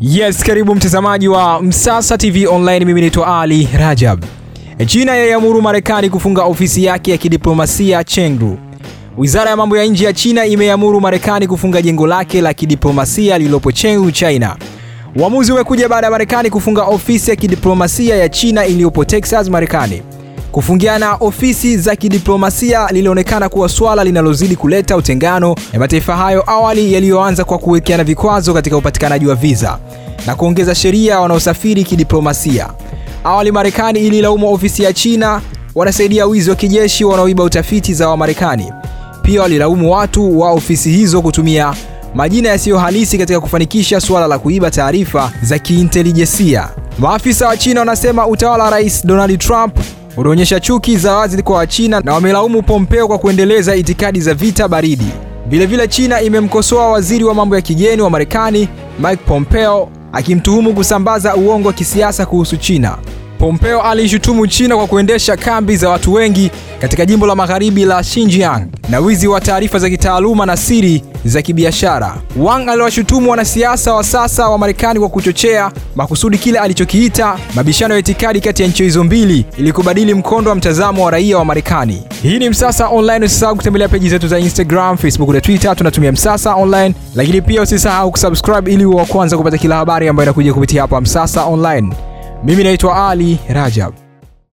Yes, karibu mtazamaji wa Msasa TV Online. Mimi naitwa Ali Rajab. China yaiamuru Marekani kufunga ofisi yake ya kidiplomasia Chengdu. Wizara ya mambo ya nje ya China imeamuru Marekani kufunga jengo lake la kidiplomasia lililopo Chengdu, China. Uamuzi umekuja baada ya Marekani kufunga ofisi ya kidiplomasia ya China iliyopo Texas, Marekani. Kufungiana ofisi za kidiplomasia lilionekana kuwa swala linalozidi kuleta utengano ya mataifa hayo awali yaliyoanza kwa kuwekeana vikwazo katika upatikanaji wa visa na kuongeza sheria wanaosafiri kidiplomasia. Awali Marekani ililaumu ofisi ya China wanasaidia wizi wa kijeshi wanaoiba utafiti za Wamarekani. Pia walilaumu watu wa ofisi hizo kutumia majina yasiyo halisi katika kufanikisha suala la kuiba taarifa za kiintelijensia. Maafisa wa China wanasema utawala wa Rais Donald Trump unaonyesha chuki za wazi kwa Wachina na wamelaumu Pompeo kwa kuendeleza itikadi za vita baridi. Vilevile, China imemkosoa waziri wa mambo ya kigeni wa Marekani Mike Pompeo akimtuhumu kusambaza uongo wa kisiasa kuhusu China. Pompeo aliishutumu China kwa kuendesha kambi za watu wengi katika jimbo la magharibi la Xinjiang na wizi wa taarifa za kitaaluma na siri za kibiashara. Wang aliwashutumu wanasiasa wa sasa wa Marekani kwa kuchochea makusudi kile alichokiita mabishano ya itikadi kati ya nchi hizo mbili ili kubadili mkondo wa mtazamo wa raia wa Marekani. Hii ni Msasa Online. Usisahau kutembelea peji zetu za Instagram, Facebook na Twitter, tunatumia Msasa Online, lakini pia usisahau kusubscribe ili uwe wa kwanza kupata kila habari ambayo inakuja kupitia hapa Msasa Online. Mimi naitwa Ali Rajab.